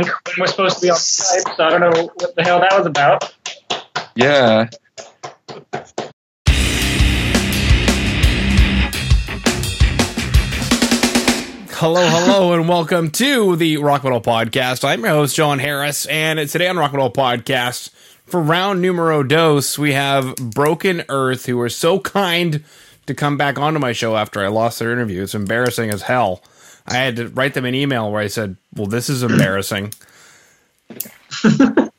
link when we're supposed to be on Skype, so I don't know what the hell that was about. Yeah. Hello, hello, and welcome to the Rock Metal Podcast. I'm your host, Jon Harris, and it's today on Rock Metal Podcast, for round numero dos, we have Broken Earth, who were so kind to come back onto my show after I lost their interview. It's embarrassing as hell. I had to write them an email where I said, Well, this is embarrassing. and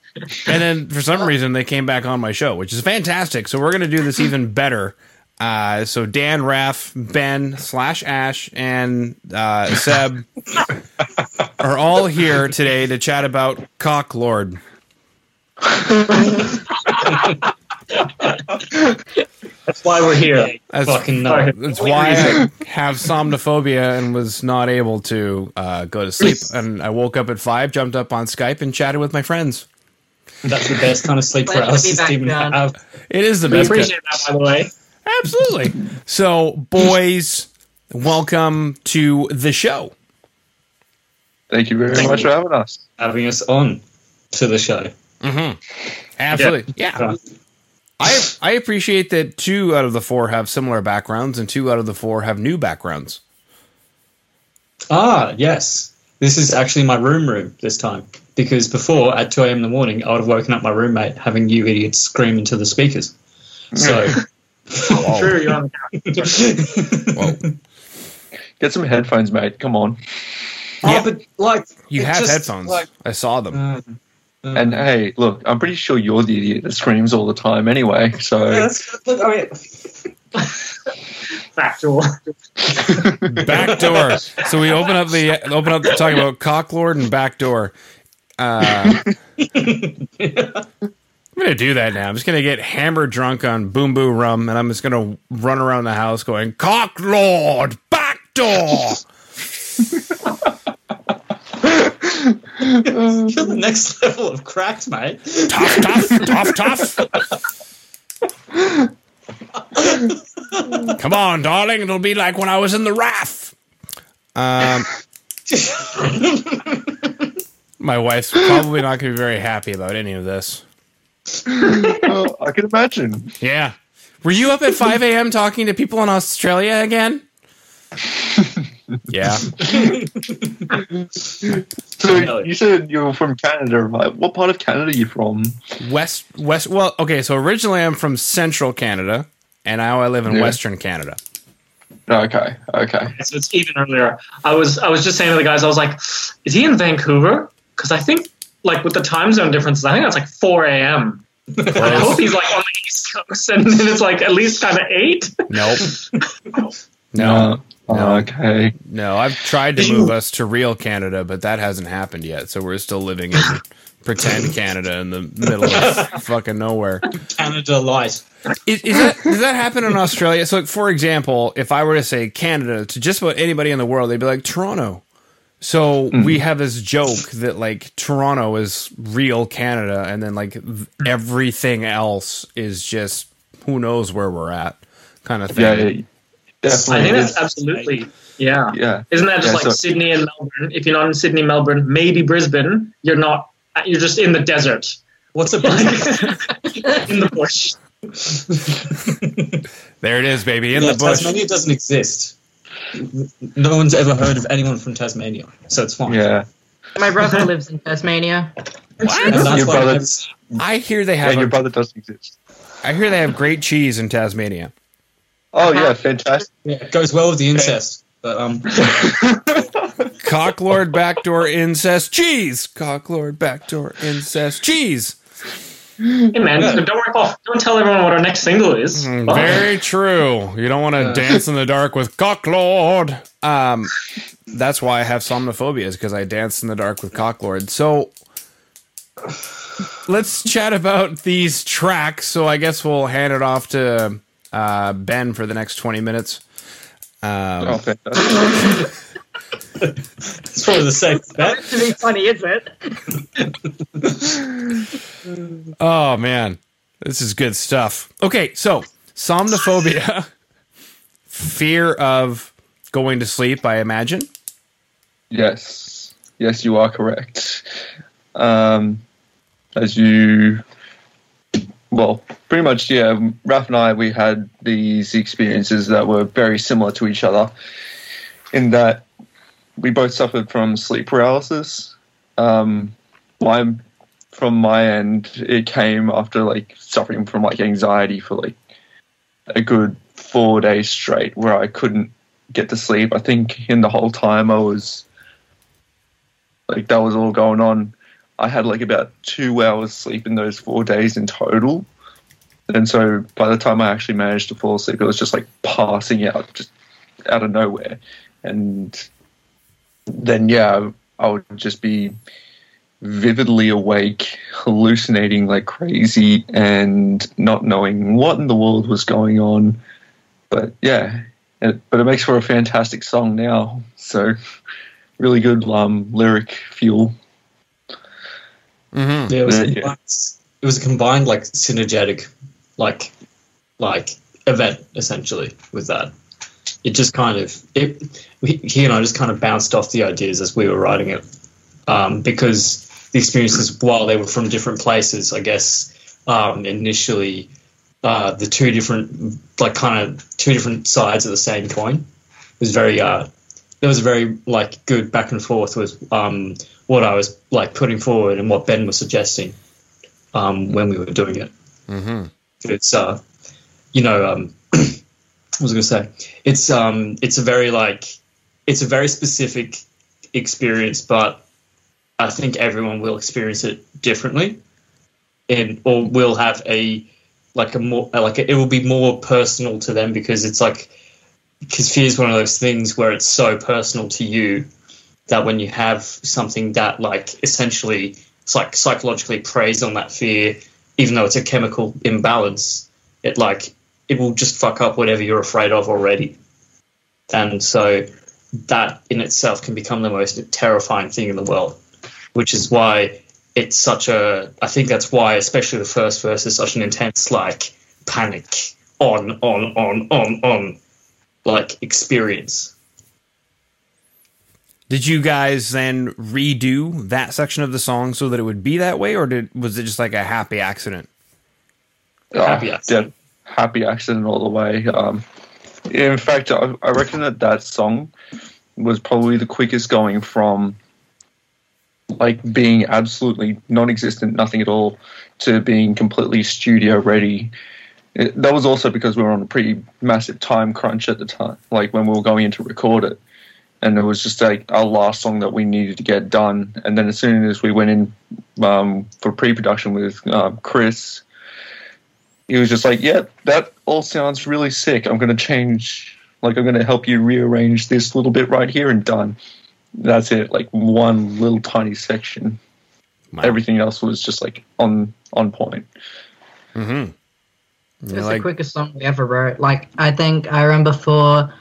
then for some reason, they came back on my show, which is fantastic. So we're going to do this even better. Uh, so Dan, Raff, Ben, slash Ash, and uh, Seb are all here today to chat about Cocklord. That's why we're here. That's, Fucking no. that's why I have somniphobia and was not able to uh, go to sleep. And I woke up at five, jumped up on Skype, and chatted with my friends. That's the best kind of sleep Glad to paralysis be back, to even have. It is the We best. appreciate that, by the way. Absolutely. So, boys, welcome to the show. Thank you very much for having us. having us on to the show. Absolutely. Yeah. Uh, I I appreciate that two out of the four have similar backgrounds and two out of the four have new backgrounds. ah, yes. This is actually my room room this time. Because before, at 2 a.m. in the morning, I would have woken up my roommate having you idiots scream into the speakers. So, True, you're on the Get some headphones, mate. Come on. oh, but like, You have just, headphones. Like, I saw them. Uh, And hey, look, I'm pretty sure you're the idiot that screams all the time anyway. So yeah, that's, look, I mean, Factual. back door. So we open up the open up talking about cocklord and back door. Uh, I'm gonna do that now. I'm just gonna get hammered drunk on Bumbu rum, and I'm just gonna run around the house going cocklord back door. you're the next level of cracked, mate. Tough, tough, tough, tough. Come on, darling. It'll be like when I was in the RAF. Um, my wife's probably not going to be very happy about any of this. Oh, I can imagine. Yeah. Were you up at 5 a.m. talking to people in Australia again? yeah. So you said you're from Canada, right? What part of Canada are you from? West, West. Well, okay. So originally I'm from central Canada, and now I live in Yeah. Western Canada. Okay, okay. So it's even earlier. I was I was just saying to the guys, I was like, is he in Vancouver? Because I think like with the time zone differences, I think that's like 4 a.m. I hope he's like on the East Coast, and then it's like at least kind of eight. Nope. No. Oh, Oh, no. okay. No, I've tried to move us to real Canada, but that hasn't happened yet. So we're still living in pretend Canada in the middle of fucking nowhere. Canada lies. Is, is that does that happen in Australia? So, like, for example, if I were to say Canada to just about anybody in the world, they'd be like Toronto. So mm-hmm. we have this joke that like Toronto is real Canada, and then like everything else is just who knows where we're at, kind of thing. Yeah, yeah, definitely. I think that's absolutely yeah. yeah. Isn't that just Yeah, like so- Sydney and Melbourne? If you're not in Sydney, Melbourne, maybe Brisbane, you're not. You're just in the desert, What's a in the bush. There it is, baby, in yeah, the bush. Tasmania doesn't exist. No one's ever heard of anyone from Tasmania, so it's fine. Yeah. My brother lives in Tasmania. And What? Your why I brother- I hear they Yeah, have. your brother doesn't exist. I hear they have great cheese in Tasmania. Oh yeah, fantastic. yeah, it goes well with the incest. But um, Cocklord backdoor incest cheese. Cocklord backdoor incest cheese. Hey man, Yeah. don't worry. Oh, don't tell everyone what our next single is. Mm, Fuck. Very true. You don't want to Yeah. dance in the dark with Cocklord. Um, that's why I have somniphobia, is because I dance in the dark with Cocklord. So let's chat about these tracks. So I guess we'll hand it off to uh, Ben for the next 20 minutes. Um, Oh, it's probably the safest bet. to be funny, is it? Oh man, this is good stuff. Okay, so somniphobia, fear of going to sleep. I imagine. Yes. yes, you are correct. Um, as you, well, pretty much, yeah. Raph and I, we had these experiences that were very similar to each other, in that we both suffered from sleep paralysis. Um, my, from my end, it came after like suffering from like anxiety for like a good four days straight, where I couldn't get to sleep. I think in the whole time I was like that was all going on. I had like about two hours sleep in those four days in total. And so by the time I actually managed to fall asleep, it was just like passing out just out of nowhere. And then yeah, I would just be vividly awake, hallucinating like crazy and not knowing what in the world was going on. But yeah, it, but it makes for a fantastic song now. So really good um, lyric fuel. Mm-hmm. Yeah, it was, Yeah, a yeah. combined, it was a combined like synergetic, like, like event essentially with that. It just kind of it. He and I just kind of bounced off the ideas as we were writing it, um, because the experiences, while they were from different places, I guess um, initially uh, the two different like kind of two different sides of the same coin it was very uh, there was a very like good back and forth with um, what I was like putting forward and what Ben was suggesting um, when we were doing it. Mm-hmm. It's uh, you know, um, what was I going to say? It's um, it's a very like, it's a very specific experience, but I think everyone will experience it differently, and or will have a like a more like a, it will be more personal to them because it's like because fear is one of those things where it's so personal to you that when you have something that like essentially it's like psychologically preys on that fear even though it's a chemical imbalance it like it will just fuck up whatever you're afraid of already. And so that in itself can become the most terrifying thing in the world which is why it's such a i think that's why especially the first verse is such an intense like panic on on on on on like experience Did you guys then redo that section of the song so that it would be that way, or did was it just like a happy accident? Happy Oh, accident. yeah, happy accident all the way. Um, in fact, I, I reckon that that song was probably the quickest going from like being absolutely non-existent, nothing at all, to being completely studio ready. It, that was also because we were on a pretty massive time crunch at the time, like when we were going in to record it. And it was just like our last song that we needed to get done. And then as soon as we went in um, for pre-production with um, Chris, he was just like, "Yeah, that all sounds really sick. I'm going to change. Like, I'm going to help you rearrange this little bit right here, and done." That's it. Like one little tiny section. Wow. Everything else was just like on on point. Mm-hmm. It's You're the quickest song we ever wrote. Like, I think I remember for,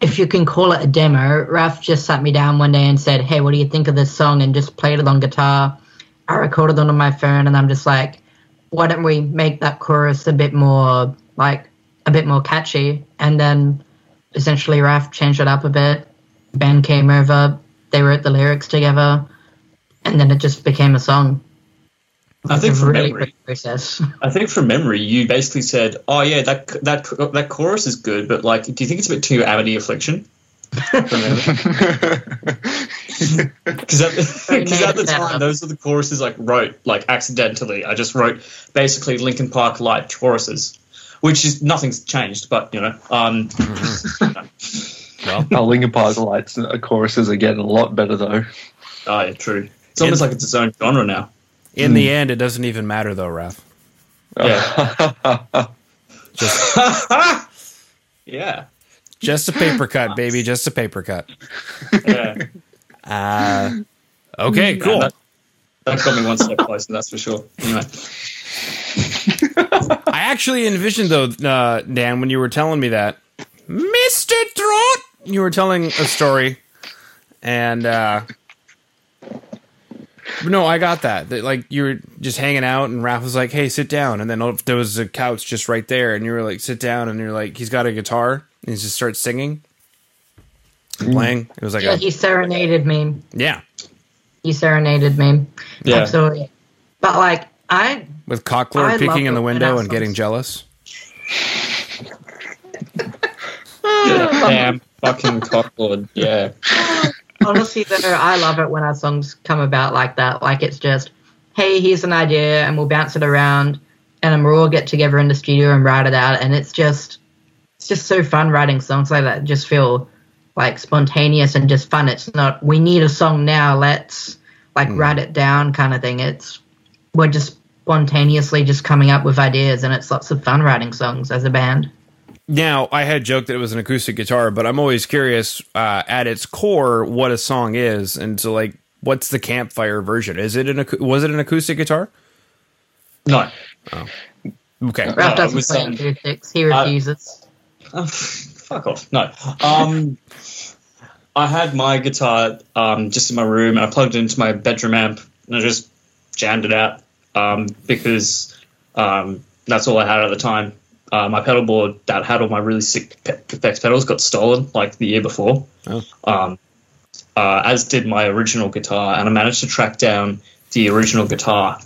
if you can call it a demo, Raf just sat me down one day and said, Hey, what do you think of this song? And just played it on guitar. I recorded it on my phone, and I'm just like, why don't we make that chorus a bit more, like, a bit more catchy? And then essentially, Raf changed it up a bit. Ben came over, they wrote the lyrics together, and then it just became a song. I think It's from really memory, process. I think from memory, you basically said, "Oh yeah, that that that chorus is good, but like, do you think it's a bit too Amity Affliction?" Because at, Very 'cause at the time, setup. those are the choruses like wrote like accidentally. I just wrote basically Linkin Park light choruses, which is nothing's changed, but you know, um, well, Our Linkin Park lights uh, choruses are getting a lot better though. oh yeah, true. It's almost like it's its own genre now. In the end, it doesn't even matter though, Raph. Yeah. Just Yeah, just a paper cut, baby. Just a paper cut. yeah. Uh, okay, Man, cool. that, that got me one step closer, that's for sure. Anyway, I actually envisioned though, uh, Dan, when you were telling me that, Mister Throat, you were telling a story, and uh, no, I got that. That like you were just hanging out, and Raph was like, "Hey, sit down," and then there was a couch just right there, and you were like, "Sit down," and you're like, "He's got a guitar," and he just starts singing, and playing. It was like, yeah, a, he serenaded me. yeah, he serenaded me. Yeah. Absolutely. But like I With Cocklord I peeking in the window and getting jealous. Damn, fucking cocklord. Yeah. honestly though, I love it when our songs come about like that. Like it's just, hey, here's an idea and we'll bounce it around and then we'll all get together in the studio and write it out and it's just it's just so fun writing songs like that. Just feel like spontaneous and just fun. It's not we need a song now, let's like mm. write it down kind of thing. It's we're just spontaneously just coming up with ideas and it's lots of fun writing songs as a band. Now, I had joked that it was an acoustic guitar, but I'm always curious uh, at its core what a song is, and so like, what's the campfire version? Is it an was it an acoustic guitar? No. Okay, Raph it doesn't was, play um, acoustics. He refuses. Oh, fuck off. No. Um, I had my guitar um, just in my room and I plugged it into my bedroom amp and I just jammed it out um, because um, that's all I had at the time. Uh, my pedal board that had all my really sick pe- effects pedals got stolen like the year before, Oh. um, uh, as did my original guitar. And I managed to track down the original guitar,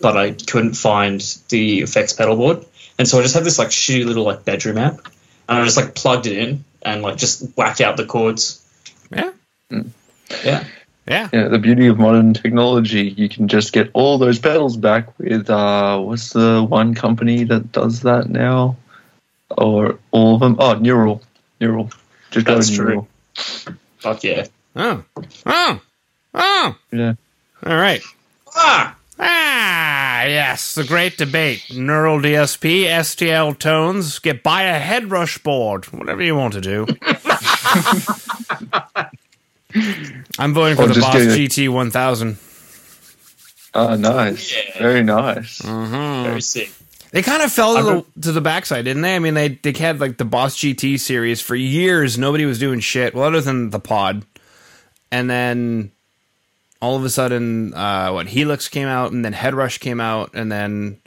but I couldn't find the effects pedal board. And so I just had this like shitty little like bedroom amp, and I just like plugged it in and like just whacked out the chords. yeah, Yeah, yeah. Yeah, the beauty of modern technology, you can just get all those pedals back with uh, what's the one company that does that now, or all of them? Oh, Neural, Neural. Just go That's to true. Fuck yeah. Oh, oh, oh. Yeah, All right. Ah, Ah, yes, the great debate. Neural DSP, STL tones, get buy a HeadRush board, whatever you want to do. I'm voting for Or the Boss GT 1000. Oh, nice, Yeah. very nice. very sick. They kind of fell to the, to the backside, didn't they? I mean, they they had like the Boss GT series for years. Nobody was doing shit, well, other than the pod. And then all of a sudden, uh, what Helix came out, and then HeadRush came out, and then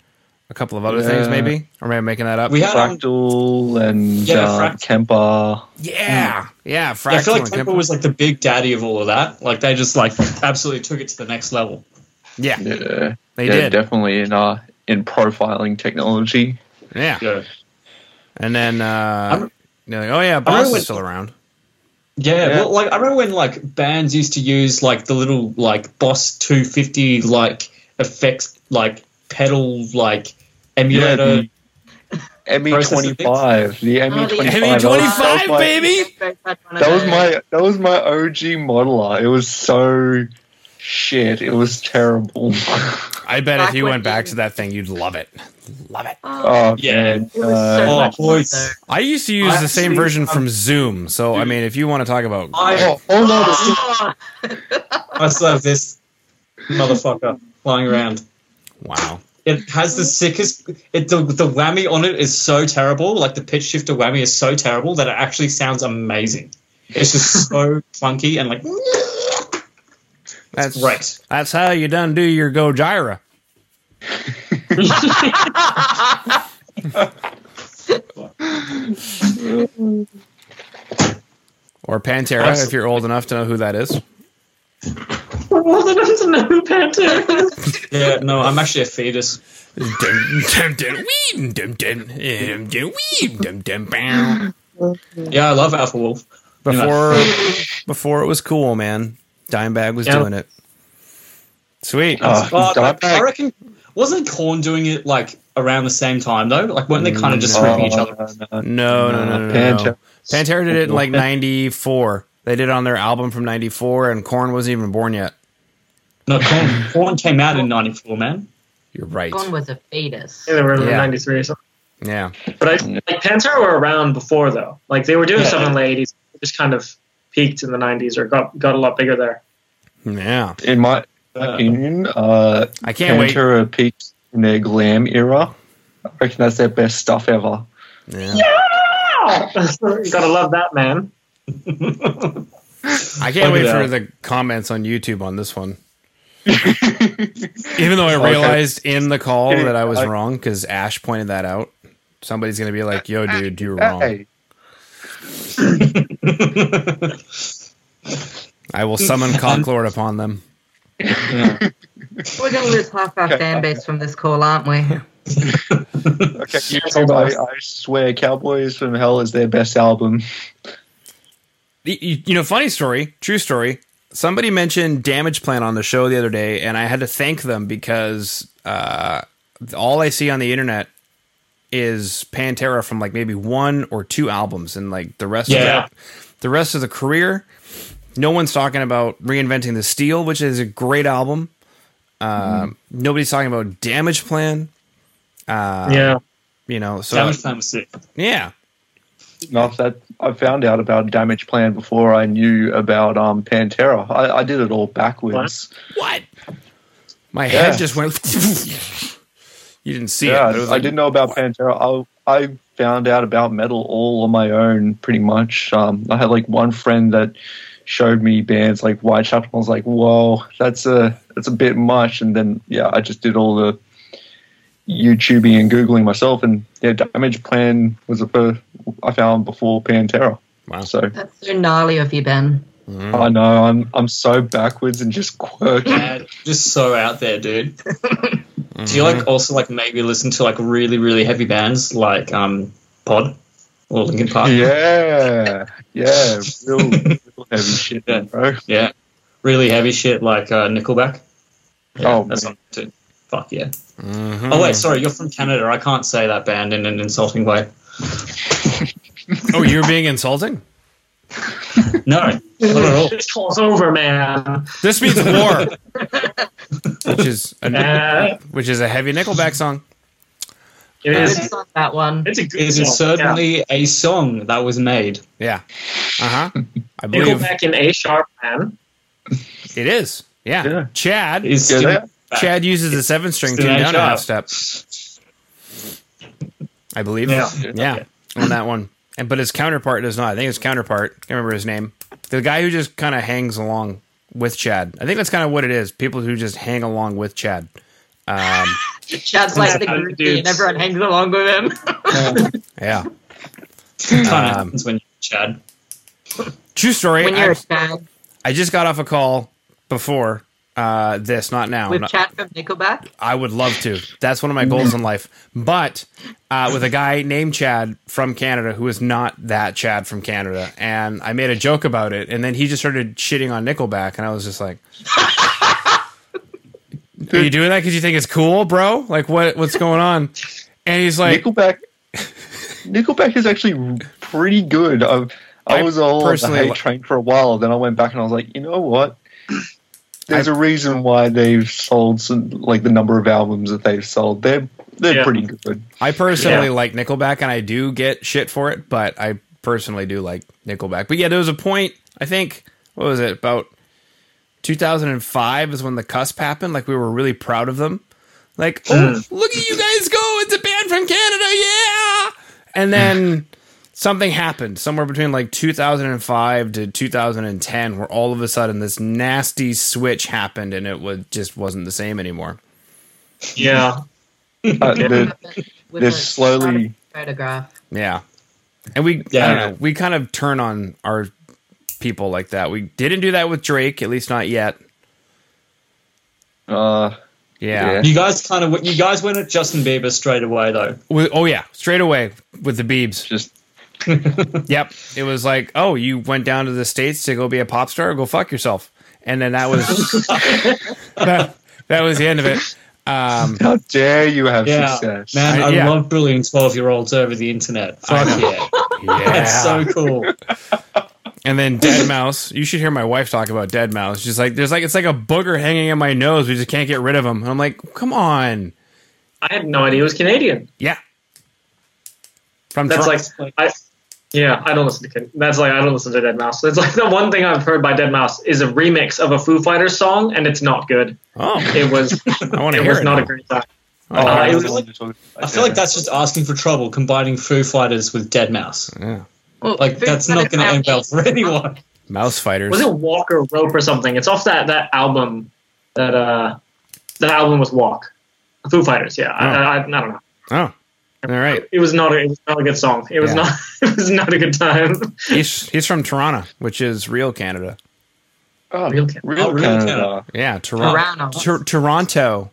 a couple of other things, maybe. Or am I making that up? We had um, Fractal and Yeah, uh, Fract- Kemper. yeah, yeah. Fractal yeah, I feel like and Kemper was like the big daddy of all of that. Like they just like absolutely took it to the next level. yeah, Yeah, they yeah, did. definitely in uh in profiling technology. Yeah, Yeah. and then uh, they're like, oh yeah, remember Boss when- is still around. Yeah, Yeah. well, like I remember when like bands used to use like the little like Boss 250 like effects like pedal like emulator. The ME twenty five, the ME twenty five. ME25, baby. That was my that was my OG modeler. It was so shit. It was terrible. I bet if you when went back you- to that thing, you'd love it. Love it. oh Yeah. man, It was uh, so Oh, much fun, boys. I used to use I the same version um, from Zoom. So I mean, if you want to talk about, I, oh, hold on. Oh, I still have this motherfucker flying around. wow, It has the mm-hmm. sickest. It the, the whammy on it is so terrible. Like the pitch shifter whammy is so terrible that it actually sounds amazing. It's just so funky and like that's right. That's how you done do your Gojira. or Pantera, That's- if you're old enough to know who that is. Well, then to know who Pantera. Yeah, no, I'm actually a fetus. Dum, dum, dum, wee, dum, dum, dum, wee, dum, dum, bow. Yeah, I love Alpha Wolf. Before, before it was cool, man. Dimebag was Yeah. doing it. Sweet. Oh, But I, reckon wasn't Korn doing it like around the same time though? Like weren't they kind of just ripping each Oh, other? no, No, no, no, no, no. Pantera. no. Pantera did it in like '94. They did on their album from '94, and Korn wasn't even born yet. No, Korn, Korn came out in '94, man. You're right. Gone was a fetus. Yeah, they were in Yeah. '93 or something. Yeah. But I, like Pantera were around before though. Like they were doing Yeah. stuff in the '80s. They just kind of peaked in the '90s or got got a lot bigger there. Yeah. In my opinion, uh, I can't wait. Pantera peaked in their glam era. I reckon that's their best stuff ever. Yeah. You gotta love that man. I can't Plug wait for the comments on YouTube on this one. Even though I realized in the call that I was I- wrong because Ash pointed that out. Somebody's gonna be like, "Yo, dude, you're wrong." Hey, I will summon Cocklord upon them. Yeah. We're going to lose half our fan base from this call, aren't we? Okay, YouTube, I, I swear, Cowboys from Hell is their best album. You, you know, funny story, true story. Somebody mentioned Damageplan on the show the other day, and I had to thank them because uh, all I see on the internet is Pantera from like maybe one or two albums, and like the rest Yeah. of the, the rest of the career, no one's talking about reinventing the steel, which is a great album. Um, Nobody's talking about Damageplan. Uh, yeah. you know, so Damageplan was sick. yeah, Not that I found out about Damageplan before I knew about um, Pantera. I, I did it all backwards. what? My Yeah. head just went. you didn't see Yeah, it. But it I like, didn't know about Pantera. I, I found out about metal all on my own, pretty much. Um, I had like one friend that showed me bands like Whitechapel. I was like, "Whoa, that's a that's a bit much." And then yeah, I just did all the YouTubing and googling myself, and yeah, Damageplan was the first I found before Pantera. Wow. So That's so gnarly of you, Ben. Mm-hmm. I know I'm I'm so backwards and just quirky. Yeah, just so out there, dude. Do Mm-hmm. you like also like maybe listen to like really really heavy bands like um Pod or Linkin Park? Yeah, yeah, real, real heavy shit, Yeah. bro. Yeah. Really heavy shit like uh, Nickelback. Yeah, Oh, that's man. not too. Fuck yeah. Mhm. Oh wait, sorry, you're from Canada. I can't say that band in an insulting way. Oh, you're being insulting. No, not at. This call's over, man. This means war, which is a, Uh, which is a heavy Nickelback song. it Good is. song, that one. It's a good It song. is certainly a song that was made. Yeah. Uh huh. I Yeah. believe Nickelback in A sharp, man. it is. Yeah. Yeah. Chad. Is still yeah. back. Chad uses the seven string Still tuned ain't down a half step. I believe. Yeah. Yeah. On that one. And but his counterpart does not. I think his counterpart, can't remember his name. The guy who just kind of hangs along with Chad. I think that's kind of what it is. People who just hang along with Chad. Um, Chad's like the Yeah, groupie and everyone hangs along with him. yeah. kind of Um, when you're Chad. True story. when you're I, a Chad I just got off a call before uh, this, not now. with Not- Chad from Nickelback. I would love to. That's one of my goals in life. But uh, with a guy named Chad from Canada who is not that Chad from Canada, and I made a joke about it, and then he just started shitting on Nickelback, and I was just like, "Are you doing that because you think it's cool, bro? Like what? What's going on?" And he's like, Nickelback. Nickelback is actually pretty good. I, I, I was all on the personally hate li- train for a while. Then I went back and I was like, you know what? There's a reason why they've sold some, like the number of albums that they've sold. They're they're Yeah. pretty good. I personally Yeah. like Nickelback, and I do get shit for it, but I personally do like Nickelback. But yeah, there was a point. I think what was it about 2005 is when the cusp happened. Like we were really proud of them. Like, mm. oh, look at you guys go! It's a band from Canada, yeah! And then something happened somewhere between like 2005 to 2010, where all of a sudden this nasty switch happened, and it was just wasn't the same anymore. Yeah. Uh, the- With slowly. photograph. Yeah. And we, I Yeah. don't know, we kind of turn on our people like that. We didn't do that with Drake, at least not yet. Uh, Yeah. Yeah. You guys kind of you guys went at Justin Bieber straight away though. With- oh, yeah. Straight away with the Beebs. just Yep. It was like, oh, you went down to the States to go be a pop star? Go fuck yourself. And then that was, that, that was the end of it. Um, how dare you have Yeah, success? man, I- I, yeah. love bullying twelve-year-olds over the internet. Fuck yeah, yeah. that's so cool. And then Deadmau5. You should hear my wife talk about Deadmau5. She's like, there's like, it's like a booger hanging in my nose. We just can't get rid of him. And I'm like, come on. I had no idea he was Canadian. Yeah. From That's Tor- like, I, yeah, I don't listen to Can- that's like I don't listen to Deadmau5. It's like the one thing I've heard by Deadmau5 is a remix of a Foo Fighters song, and it's not good. oh, It was I want to it hear was it. not now. a great time. Oh, Uh, I it know was the like- one you're talking about. I feel like that's just asking for trouble, combining Foo Fighters with Deadmau5. yeah. Well, Like Foo that's not going to now end well for anyone. Mouse fighters. Was it Walk or Rope or something? It's off that that album that uh that album was Walk. Foo Fighters, yeah. I, I, I, I don't know. Oh, all right. It was not a, it was not a good song. It was Yeah. not it was not a good time. He's he's from Toronto, which is real Canada. Oh, Real Canada. real Oh, real Canada. Canada. Yeah, Toronto. Toronto. Tor- Toronto.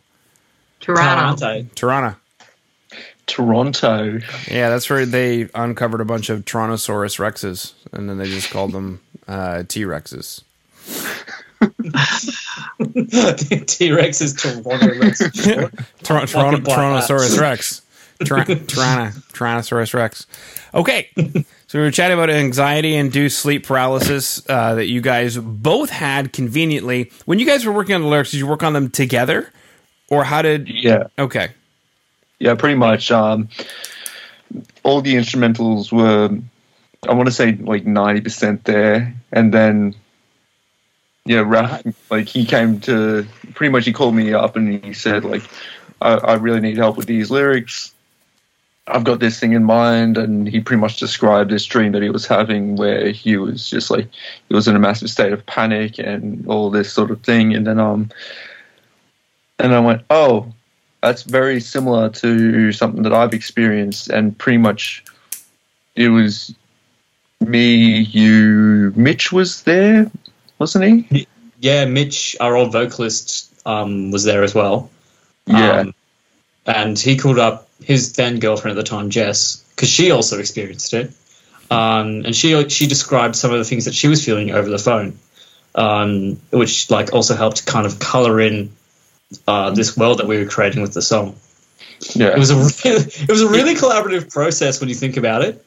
Toronto. Toronto. Toronto. Toronto. Yeah, that's where they uncovered a bunch of Tyrannosaurus rexes, and then they just called them uh, T Rexes. T Rex is Toronto Rex. Tyranno- Tyranno- Fucking black Tyrannosaurus Rex. Tyra- Tyranno- Tyrannosaurus Rex. Okay, so we were chatting about anxiety induced sleep paralysis uh, that you guys both had conveniently. When you guys were working on the lyrics, did you work on them together, or how did? Yeah. Okay, Yeah, pretty much. Um, all the instrumentals were, I want to say, like ninety percent there, and then, yeah, Raph, like he came to pretty much. He called me up and he said, like, I, I really need help with these lyrics. I've got this thing in mind, and he pretty much described this dream that he was having, where he was just like he was in a massive state of panic and all this sort of thing, and then um, and I went, oh, that's very similar to something that I've experienced, and pretty much it was me, you, Mitch was there, wasn't he? Yeah, Mitch, our old vocalist, um, was there as well. Yeah, Um, and he called up his then girlfriend at the time, Jess, because she also experienced it. Um, and she she described some of the things that she was feeling over the phone, um, which like also helped kind of color in uh, this world that we were creating with the song. yeah, It was a really, it was a really collaborative process when you think about it.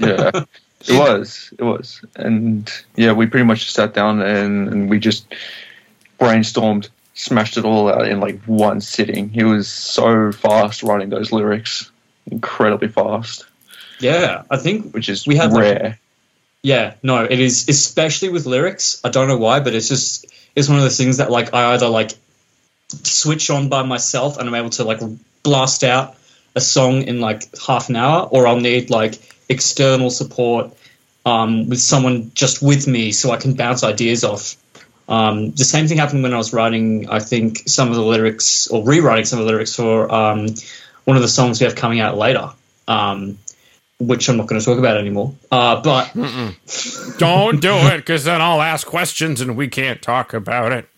yeah. It was, it was, and yeah, we pretty much sat down and, and we just brainstormed, smashed it all out in like one sitting. He was so fast writing those lyrics, incredibly fast, Yeah, I think which is We like, rare. Yeah, no, it is especially with lyrics. I don't know why, but it's just it's one of those things that like I either like switch on by myself and I'm able to like blast out a song in like half an hour, or I'll need like external support um, with someone just with me so I can bounce ideas off. Um, the same thing happened when I was writing, I think, some of the lyrics or rewriting some of the lyrics for um, one of the songs we have coming out later. Um, which I'm not going to talk about anymore. Uh, but don't do it because then I'll ask questions and we can't talk about it.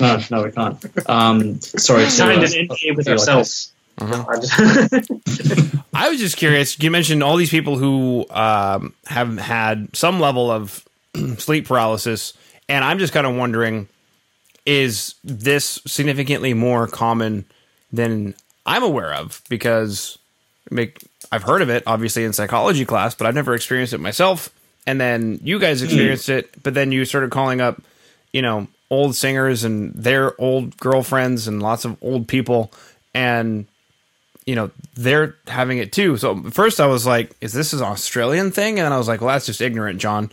No, no, we can't. Um, sorry, to, Signed uh, an NDA with feel like. Uh-huh. I was just curious. You mentioned all these people who um, have had some level of sleep paralysis, and I'm just kind of wondering: is this significantly more common than I'm aware of? Because make, I've heard of it, obviously in psychology class, but I've never experienced it myself. And then you guys hmm. experienced it, but then you started calling up, you know, old singers and their old girlfriends and lots of old people, and you know they're having it too. So first I was like, "Is this an Australian thing?" And then I was like, "Well, that's just ignorant, Jon."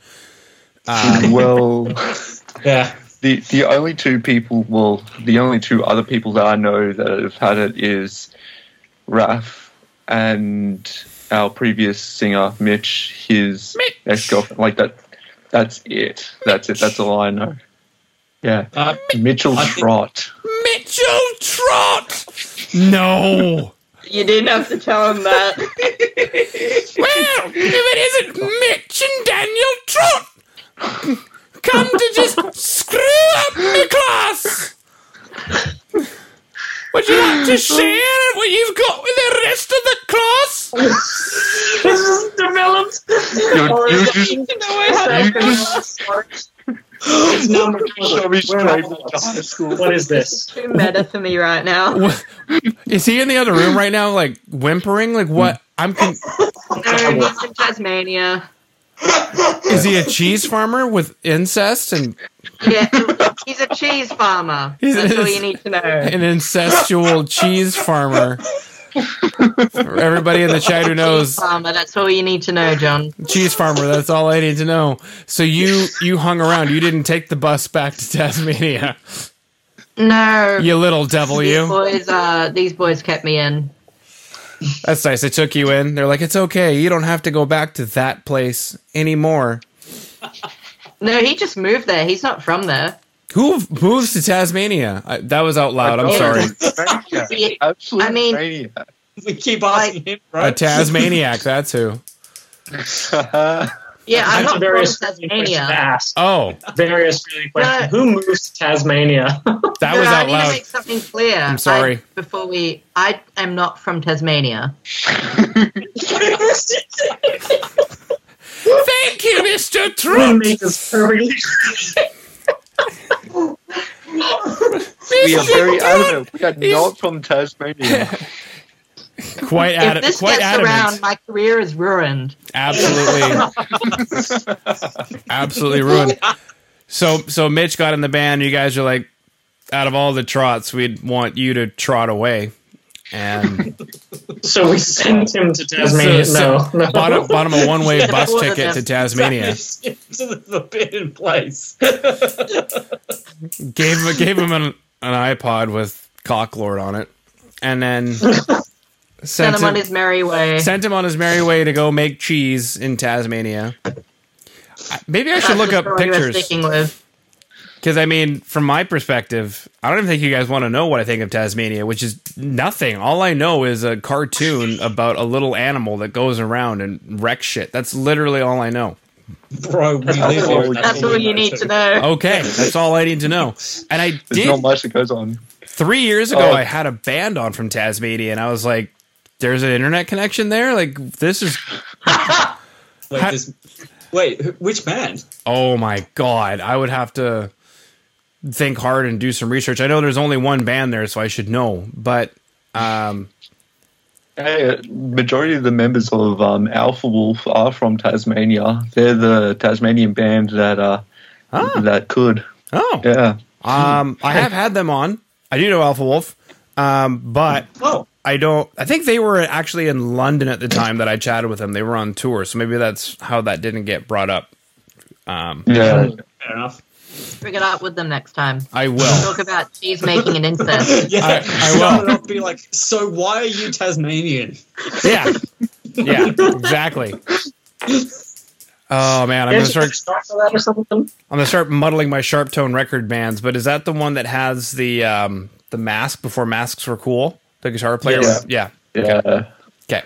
well, yeah, the the only two people, well, the only two other people that I know that have had it is Raf and our previous singer Mitch, his ex girlfriend. Like that. That's it. That's it. That's all I know. Yeah, uh, Mitchell I think- Trott. Mitchell Trott. No. You didn't have to tell him that. Well, if it isn't Mitch and Daniel Trott, come to just screw up my class. Would you like to share what you've got with the rest of the class? this is developed. You, you just you just It's number shove Where am straight I? to school. What is this? Too meta for me right now. Is he in the other room right now, like whimpering? Like what? I'm. Con- No, he's in Tasmania. Is he a cheese farmer with incest and Yeah, he's a cheese farmer. He's- That's all you need to know. an incestual cheese farmer? For everybody in the chat who knows, cheese Farmer, that's all you need to know, Jon. cheese farmer. That's all I need to know. So you you hung around. You didn't take the bus back to Tasmania. No, You little devil, these you. boys, uh, these boys kept me in. That's nice. They took you in. They're like, it's okay. You don't have to go back to that place anymore. No, he just moved there. He's not from there. Who moves to Tasmania? I, that was out loud. I'm oh, sorry. I mean- maniac. we keep asking him, A right? Tasmaniac. That's who. Yeah, I'm That's not various from really questions to Tasmania. Oh, Various really questions. No. Who moves to Tasmania? that No, was I out need to loud. make something clear. I'm sorry. I- before we, I am not from Tasmania. Thank you, Mr. Trump. makes this perfectly We are very adamant. We are not from Tasmania. Quite if this Quite gets adamant. around, my career is ruined. Absolutely. Absolutely ruined. So so Mitch got in the band. You guys are like, out of all the trots, we'd want you to trot away. And So we sent him to Tasmania. So- so no. bought, him, bought him a one way Yeah, bus ticket to Tasmania. to the forbidden place. Gave him gave him an, an iPod with Cocklord on it, and then Send sent him on his merry way. sent him on his merry way to go make cheese in Tasmania. Maybe I should That's look up pictures. Because I mean, from my perspective, I don't even think you guys want to know what I think of Tasmania, which is nothing. All I know is a cartoon about a little animal that goes around and wrecks shit. That's literally all I know. Bro, we live here. all- and That's all we you need to know. Okay, that's all I need to know. And I There's not much that goes on. three years ago. Oh. I had a band on from Tasmania, and I was like, "There's an internet connection there. Like this is Wait, Ha- this, wait, which band? oh my god." I would have to think hard and do some research. I know there's only one band there, so I should know. But um, Hey, uh, majority of the members of um, Alpha Wolf are from Tasmania. They're the Tasmanian band that uh, Ah. that could. oh, Yeah. Um, I have had them on. I do know Alpha Wolf, um, but Oh, I don't. I think they were actually in London at the time that I chatted with them. They were on tour, so maybe that's how that didn't get brought up. Um, Yeah. fair enough. Bring it up with them next time. I will. Talk about cheese making and incest. Yeah, I- I will. it off, be like, so why are you Tasmanian? Yeah, yeah, exactly. Oh man, I'm gonna Is there a start. start for that or something? I'm gonna start muddling my sharp tone record bands. But is that the one that has the um, the mask before masks were cool? The guitar player. Yes. Yeah. Yeah. Okay.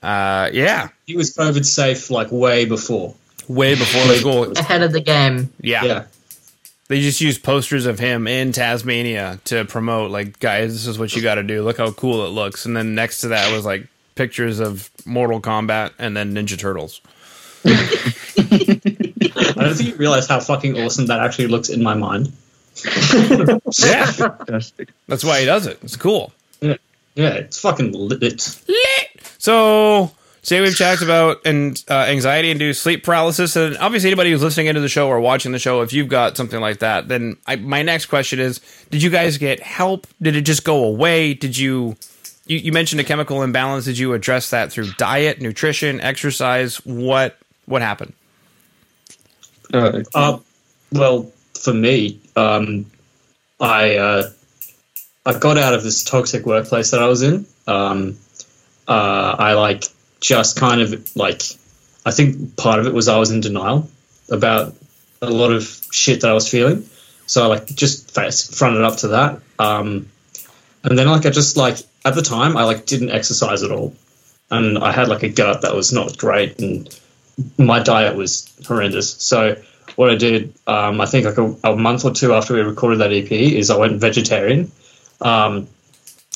Uh, yeah. He was COVID safe like way before. Way before the school. Ahead of the game. Yeah. Yeah. They just used posters of him in Tasmania to promote, like, guys, this is what you got to do. Look how cool it looks. And then next to that was like pictures of Mortal Kombat and then Ninja Turtles. I don't think you realize how fucking awesome that actually looks in my mind. Yeah, Fantastic. that's why he does it. It's cool. Yeah, yeah it's fucking lit. Lit. So, say we've talked about and uh, anxiety induced sleep paralysis, and obviously anybody who's listening into the show or watching the show, if you've got something like that, then I, my next question is: Did you guys get help? Did it just go away? Did you? You, you mentioned a chemical imbalance. Did you address that through diet, nutrition, exercise? What what happened? Uh, Uh, well, for me, um, I uh, I got out of this toxic workplace that I was in. Um, uh, I like just kind of like I think part of it was I was in denial about a lot of shit that I was feeling. So I like just face fronted up to that. Um, and then like I just like at the time I like didn't exercise at all, and I had like a gut that was not great, and my diet was horrendous. So what I did, um, I think like a, a month or two after we recorded that EP, is I went vegetarian, um,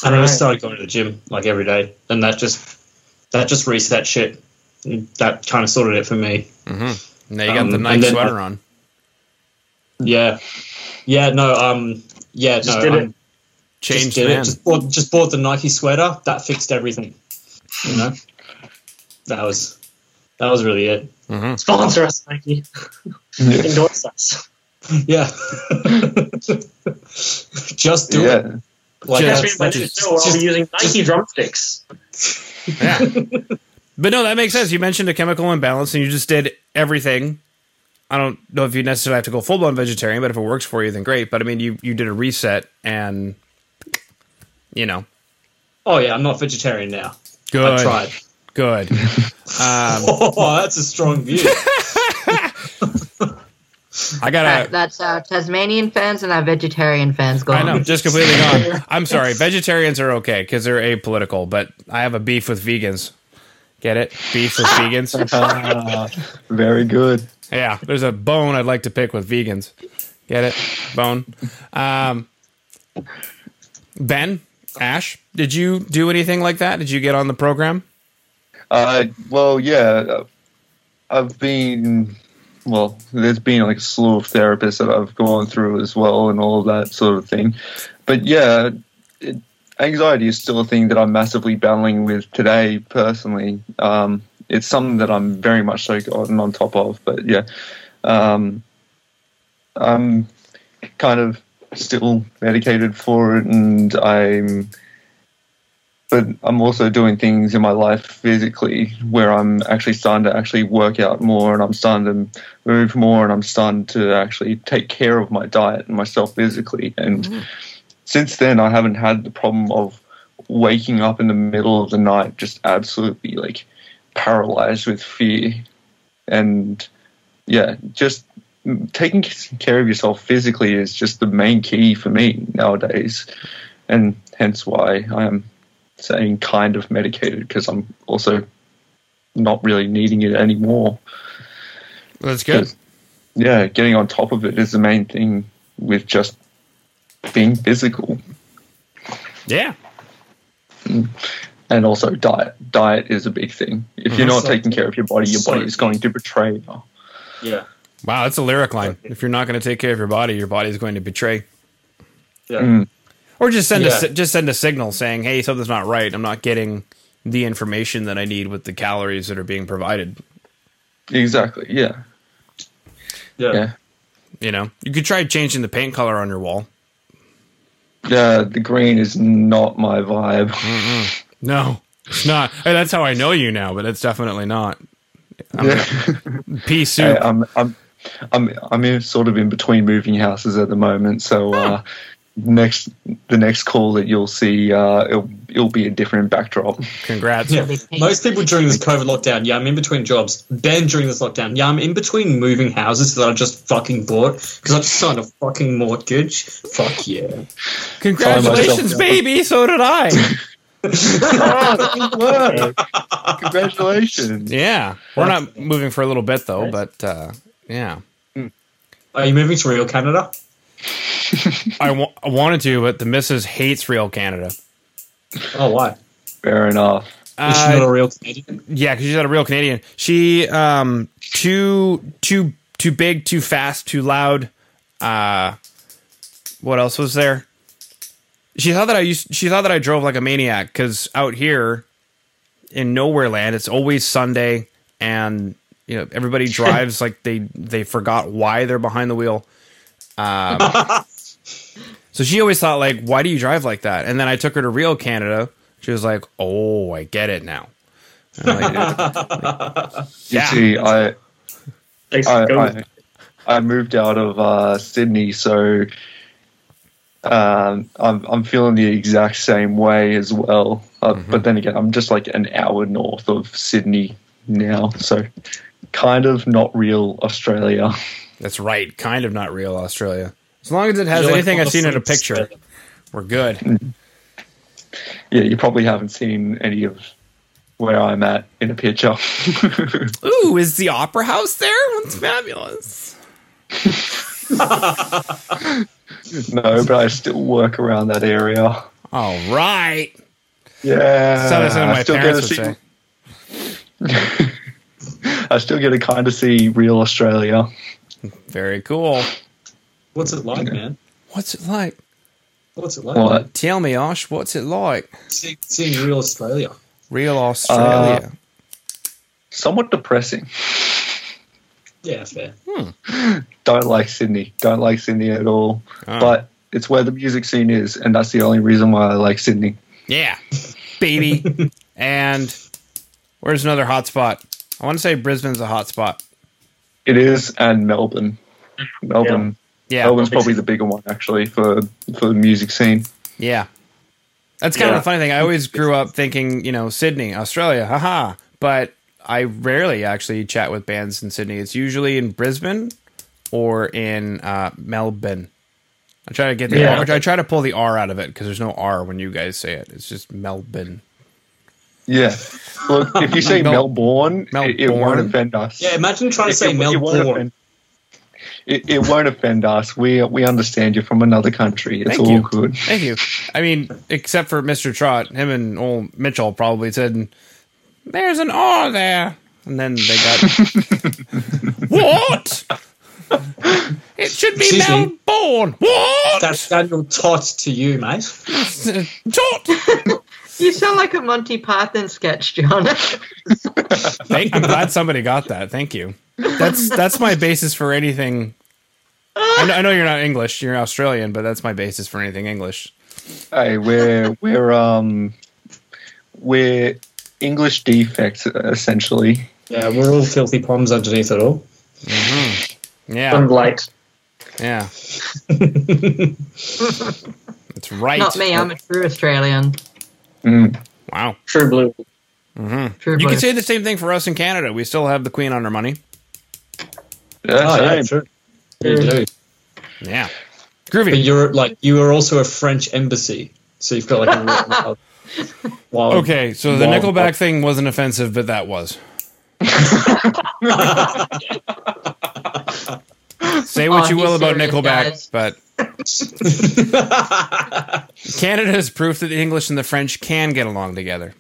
and I just started going to the gym like every day, and that just that just reset shit. That kind of sorted it for me. Mm-hmm. Now you got Um, the and nice then- sweater on. Yeah, yeah, no, um, yeah, Just no, did um, it. Changed just did man. it. Just bought, just bought the Nike sweater. That fixed everything. You know, that was that was really it. Mm-hmm. Sponsor us, Nike. yeah. Endorse us. Yeah, just do it. yeah. Like Yeah, Next that's, week, by that's the just, show, I'll just- be using Nike drumsticks. Yeah. but no, that makes sense. You mentioned a chemical imbalance and you just did everything. I don't know if you necessarily have to go full blown vegetarian, but if it works for you, then great. But I mean, you, you did a reset and, you know, oh yeah, I'm not vegetarian now. good. I tried. Good. Um, Oh, that's a strong view. I got Alright, to. that's our Tasmanian fans and our vegetarian fans gone. I know, just completely gone. I'm sorry. Vegetarians are okay because they're apolitical, but I have a beef with vegans Get it? Beef with vegans. Ah, very good. Yeah, there's a bone I'd like to pick with vegans. Get it? Bone. Um, ben, Ash, did you do anything like that? Did you get on the program? Uh, well, yeah, I've been. Well, there's been like a slew of therapists that I've gone through as well, and all of that sort of thing. But yeah, it, anxiety is still a thing that I'm massively battling with today, personally. Um, it's something that I'm very much so gotten on top of. But yeah, um, I'm kind of still medicated for it, and I'm. But I'm also doing things in my life physically where I'm actually starting to actually work out more, and I'm starting to move more, and I'm starting to actually take care of my diet and myself physically. And mm. since then, I haven't had the problem of waking up in the middle of the night just absolutely like paralyzed with fear. And yeah, just taking care of yourself physically is just the main key for me nowadays. And hence why I am saying kind of medicated because I'm also not really needing it anymore. That's good. Yeah, getting on top of it is the main thing with just being physical. Yeah. and also diet. Diet is a big thing. If you're not So- taking care of your body, your so body is going to betray you. Yeah. Wow, that's a lyric line. If you're not going to take care of your body, your body is going to betray. Yeah. Mm. Or just send a Yeah. si- just send a signal saying, "Hey, something's not right. I'm not getting the information that I need with the calories that are being provided." Exactly. Yeah. Yeah. Yeah. You know, you could try changing the paint color on your wall. Yeah. The green is not my vibe. No, it's not. Hey, that's how I know you now, but it's definitely not. I'm Yeah. pea Hey. I'm I'm I'm I'm in, sort of in between moving houses at the moment, so uh, next the next call that you'll see, uh, it'll it'll be a different backdrop. Congrats. Yeah. Most people during this COVID lockdown, yeah, I'm in between jobs. Ben during this lockdown, yeah, I'm in between moving houses that I just fucking bought because I just signed a fucking mortgage. Fuck yeah. Congratulations, baby. So did I. oh! Congratulations. yeah, we're not moving for a little bit though, but uh, yeah, Are you moving to real Canada? I wanted to, but the missus hates real Canada. Oh, why? Fair enough. Is she not Uh, a real Canadian? yeah, because she's not a real Canadian. She um too too too big, too fast, too loud. Uh, what else was there? She thought that I used. She thought that I drove like a maniac because out here in nowhere land, it's always Sunday, and you know everybody drives like they they forgot why they're behind the wheel. Um, so she always thought like, why do you drive like that? And then I took her to real Canada. She was like, oh, I get it now. And I'm You Yeah. see, I I. I, I moved out of uh, Sydney, so um, I'm I'm feeling the exact same way as well. Uh, Mm-hmm. But then again, I'm just like an hour north of Sydney now, so kind of not real Australia. That's right. Kind of not real Australia. As long as it has You're anything on I've seen in a picture, there. we're good. Yeah, you probably haven't seen any of where I'm at in a picture. Ooh, is the opera house there? That's fabulous. no, but I still work around that area. All right. Yeah, Sounded like I my still parents get would to say. see. I still get to kind of see real Australia. Very cool. What's it like, man? What's it like? What's it like? What? Tell me, Osh, what's it like? See, seeing real Australia. Real Australia. Uh, somewhat depressing. Yeah, fair. Hmm. Don't like Sydney. Don't like Sydney at all. Oh. But it's where the music scene is, and that's the only reason why I like Sydney. yeah, baby. and where's another hot spot? I want to say Brisbane's a hot spot. It is, and Melbourne. Melbourne. Yeah, Melbourne's probably the bigger one actually for for the music scene. Yeah. That's kind Yeah. of the funny thing. I always grew up thinking, you know, Sydney, Australia, haha. But I rarely actually chat with bands in Sydney. It's usually in Brisbane or in uh, Melbourne. I try to get the Yeah. R, I try to pull the R out of it because there's no R when you guys say it. It's just Melbourne. Yeah. Look, if you say Mel- Melbourne, It, it won't offend us. Yeah, imagine trying to It- say it- it won't Melbourne. offend- It, it won't offend us. We we understand you're from another country. It's Thank all you. good. Thank you. I mean, except for Mr. Trott, him and old Mitchell probably said, "There's an R there," and then they got what? It should be Excuse me? Melbourne. What? That's Daniel Tot to you, mate. Tot. You sound like a Monty Python sketch, Jon. Thank, I'm glad somebody got that. Thank you. That's that's my basis for anything. I know, I know you're not English. You're Australian, but that's my basis for anything English. Hey, we're we're um we're English defects essentially. Yeah, we're all filthy poms underneath it all. Yeah, And light. yeah. That's right. Not me. I'm a true Australian. Mm. Wow. True blue. True You blue. could say the same thing for us in Canada. We still have the Queen on our money. Yeah, Oh, yeah, same. true. You do. Yeah. Groovy. But you're like you are also a French embassy, so you've got like a wild, wild Okay, so the wild- Nickelback thing wasn't offensive, but that was. Say what Oh, you will about Nickelback, guys. but Canada is proof that the English and the French can get along together.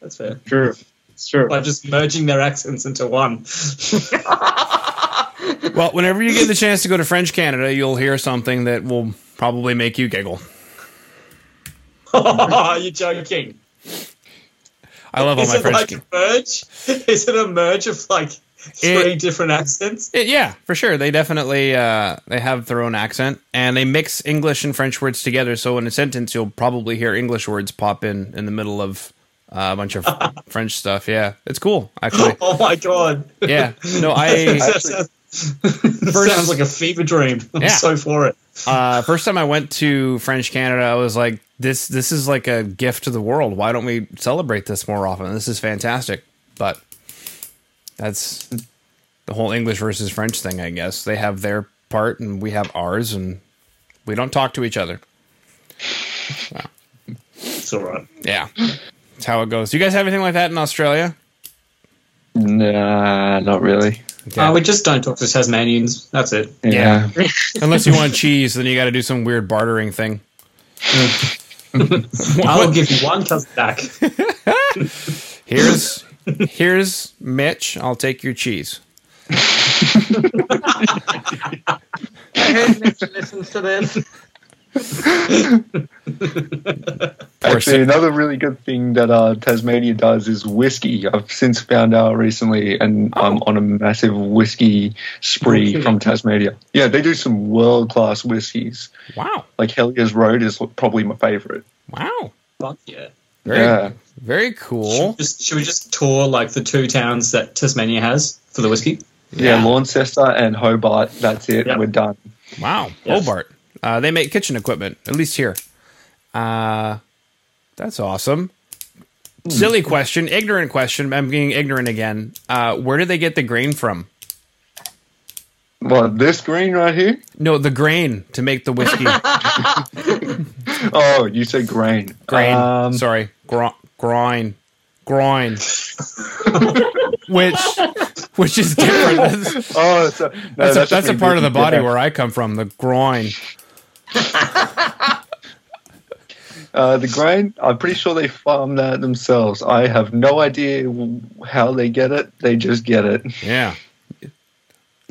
That's fair. True. It's true. By just merging their accents into one. Well, whenever you get the chance to go to French Canada, you'll hear something that will probably make you giggle. You're joking. I love all Is my it French. like a merge? Is it a merge of like three It- different accents? It- yeah, for sure. They definitely uh, they have their own accent, and they mix English and French words together. So in a sentence, you'll probably hear English words pop in in the middle of uh, a bunch of French stuff. Yeah, it's cool actually. Oh my god. Yeah, no, I sounds, sounds like a fever dream. I'm Yeah. so for it. uh, first time I went to French Canada, I was like, this this is like a gift to the world. Why don't we celebrate this more often? This is fantastic. But that's the whole English versus French thing, I guess. They have their part and we have ours, and we don't talk to each other. It's all right. Yeah, that's how it goes. Do You guys have anything like that in Australia? Nah, not really. Uh, we just don't talk to Tasmanians. That's it. Yeah. Unless you want cheese, then you got to do some weird bartering thing. I'll give you one cousin back. Here's here's Mitch. I'll take your cheese. I heard Mitch listens to this. Actually, another really good thing that uh, Tasmania does is whiskey. I've since found out recently, and I'm on a massive whiskey spree Okay. from Tasmania. Yeah, they do some world class whiskeys. Wow, Like Hellyers Road is probably my favorite. wow, Fuck yeah. very Yeah, very Should cool. we, just, should we just tour like the two towns that Tasmania has for the whiskey? yeah, Yeah. Launceston and Hobart. That's it. Yeah. We're done. Wow, Yes. Hobart. Uh, they make kitchen equipment, at least here. Uh, that's awesome. Silly question, ignorant question. I'm being ignorant again. Uh, where do they get the grain from? Well, this grain right here. No, the grain to make the whiskey. Oh, you said grain. Grain. Um, Sorry, Gro- groin, groin. which, which is different. Oh, so, no, That's, a, that's a me part of the body back. where I come from. The groin. Uh, the grain, I'm pretty sure they farm that themselves. I have no idea how they get it. They just get it. Yeah.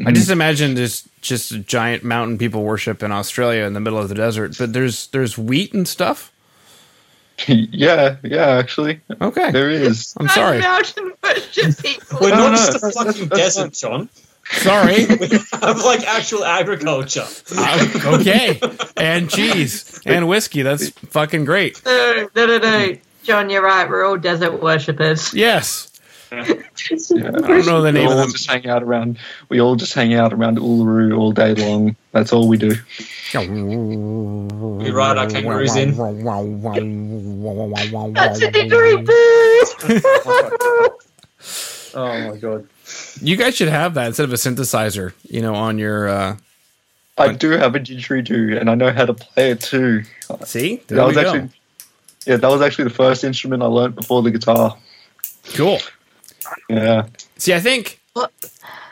I just imagine just just a giant mountain people worship in Australia in the middle of the desert, but there's there's wheat and stuff. yeah, yeah, actually, Okay, there is. I'm sorry. Mountain versus people. We're No, not no, just a that's- fucking that's- desert, Jon. Sorry. We have like actual agriculture. Uh, okay, and cheese and whiskey. That's fucking great. No, no, no, no. Jon, you're right. We're all desert worshippers. Yes. Yeah. I don't know the We name of all them. just hang out around. We all just hang out around Uluru all day long. That's all we do. We ride our kangaroos in. That's a didgeridoo. Oh my god. You guys should have that instead of a synthesizer. You know, on your. uh I do have a didgeridoo, and I know how to play it too. See, I there we was go. actually, yeah, that was actually the first instrument I learned before the guitar. Cool. Yeah. See, I think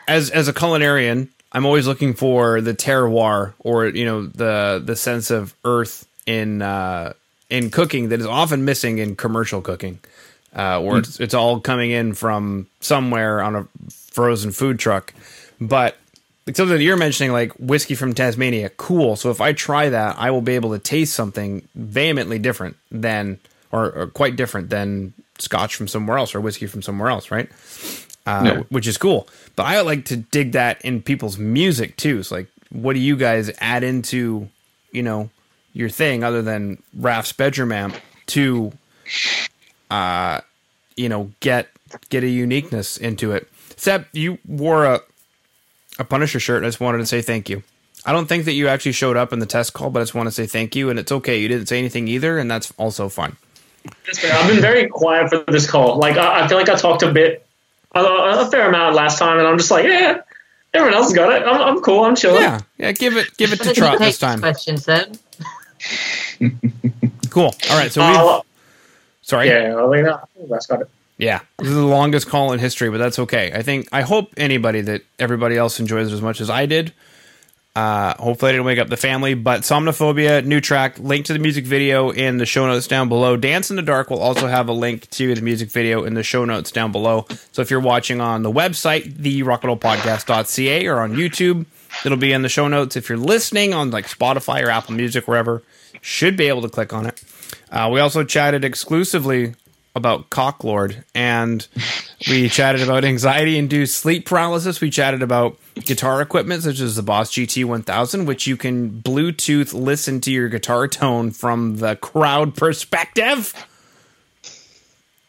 as as a culinarian, I'm always looking for the terroir or you know the the sense of earth in uh, in cooking that is often missing in commercial cooking, uh, where it's it's all coming in from somewhere on a frozen food truck. But like something that you're mentioning, like whiskey from Tasmania, cool. So if I try that, I will be able to taste something vehemently different than, or, or quite different than Scotch from somewhere else or whiskey from somewhere else, right? Uh, Yeah. Which is cool. But I like to dig that in people's music too. It's like, what do you guys add into, you know, your thing other than Raph's bedroom amp to, uh, you know, get get a uniqueness into it. Seb, you wore a a Punisher shirt. I just wanted to say thank you. I don't think that you actually showed up in the test call, but I just want to say thank you. And it's okay. You didn't say anything either, and that's also fine. That's fair. I've been very quiet for this call. Like I, I feel like I talked a bit, a, a fair amount last time, and I'm just like, yeah, everyone else got it. I'm, I'm cool. I'm chilling. Yeah, yeah. Give it, give it to Take Trott this this time. Question, then. Cool. All right. So we. Uh, sorry. yeah, I think that- that's got it. Yeah, this is the longest call in history, but that's okay. I think I hope anybody that everybody else enjoys it as much as I did. Uh, hopefully, I didn't wake up the family. But Somniphobia, new track, link to the music video in the show notes down below. Dance in the Dark will also have a link to the music video in the show notes down below. So if you're watching on the website, the therockandrollpodcast.ca, or on YouTube, it'll be in the show notes. If you're listening on like Spotify or Apple Music, wherever, should be able to click on it. Uh, we also chatted exclusively about Cocklord, and we chatted about anxiety-induced sleep paralysis. We chatted about guitar equipment such as the Boss GT 1000, which you can Bluetooth listen to your guitar tone from the crowd perspective,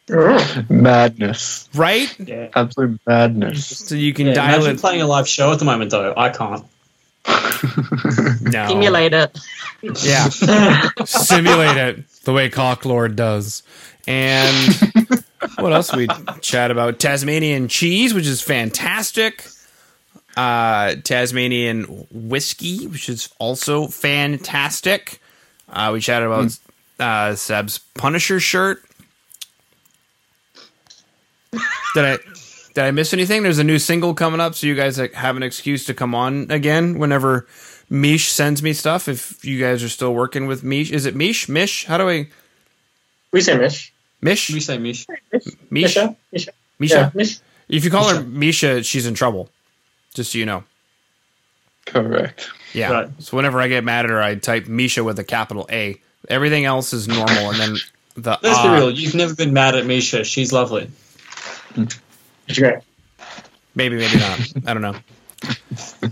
Madness. right? Yeah. Absolute madness. So you can yeah dial imagine it. playing a live show at the moment, though. I can't. No, Simulate it. yeah, simulate it the way Cocklord does. And what else we chat about? Tasmanian cheese, which is fantastic. Uh, Tasmanian whiskey, which is also fantastic. Uh, we chatted about uh, Seb's Punisher shirt. Did I did I miss anything? There's a new single coming up, so you guys have an excuse to come on again whenever Mish sends me stuff. If you guys are still working with Mish, is it Mish? Mish? How do I We say Mish. Mish? We say Mish. Mish? Misha. Misha. Misha? Yeah, Mish. If you call her Misha, she's in trouble. Just so you know. Correct. Yeah. Right. So whenever I get mad at her, I type Misha with a capital A. Everything else is normal, and then the Let's be real. You've never been mad at Misha. She's lovely. It's great. maybe, maybe not. I don't know.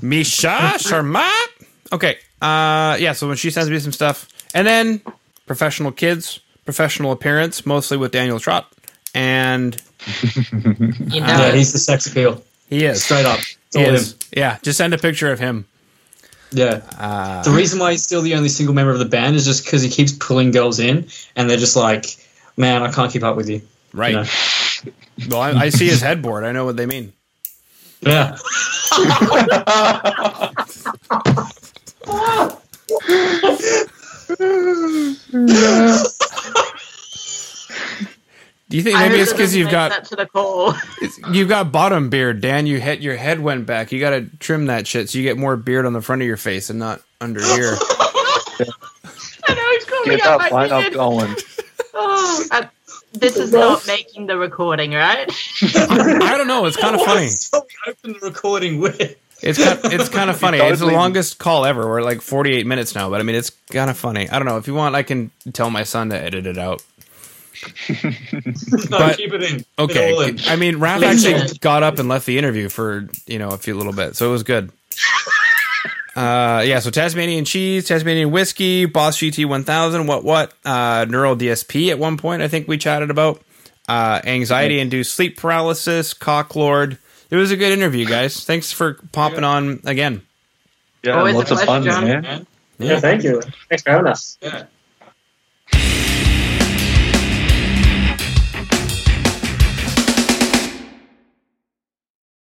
Misha Sharma. Okay. Uh, yeah. So when she sends me some stuff, and then professional kids, professional appearance, mostly with Daniel Trott, and You know, Yeah, he's the sex appeal. he is Straight up. It's He all is. him. Yeah. Just send a picture of him. Yeah. Uh, The reason why he's still the only single member of the band is just because he keeps pulling girls in, and they're just like, "Man, I can't keep up with you." right. You know? Well, I, I see his headboard. I know what they mean. Yeah. Do you think maybe it's because you've got that to the call. It's- You've got bottom beard, Dan. You hit your head went back. You got to trim that shit so you get more beard on the front of your face and not under here. I know he's calling Get out that my lineup beard. going. Oh, uh, this is not making the recording, right? I don't know. It's kind of funny. That's what we opened the recording with. It's kind, it's kind of funny. It's the longest call ever. We're like 48 minutes now, but I mean, it's kind of funny. I don't know. If you want, I can tell my son to edit it out. No, But- keep it in. Keep it Okay. in. I mean, Raph Please. actually got up and left the interview for you know a few little bit, so it was good. Uh, yeah. So Tasmanian cheese, Tasmanian whiskey, Boss GT 1000. What what? Uh, Neural DSP at one point. I think we chatted about uh, anxiety induced sleep paralysis, Cocklord. It was a good interview, guys. Thanks for popping on again. Yeah, Always a lots of fun, Jon. man. Man. Yeah. thank you. Thanks for having us. Yeah.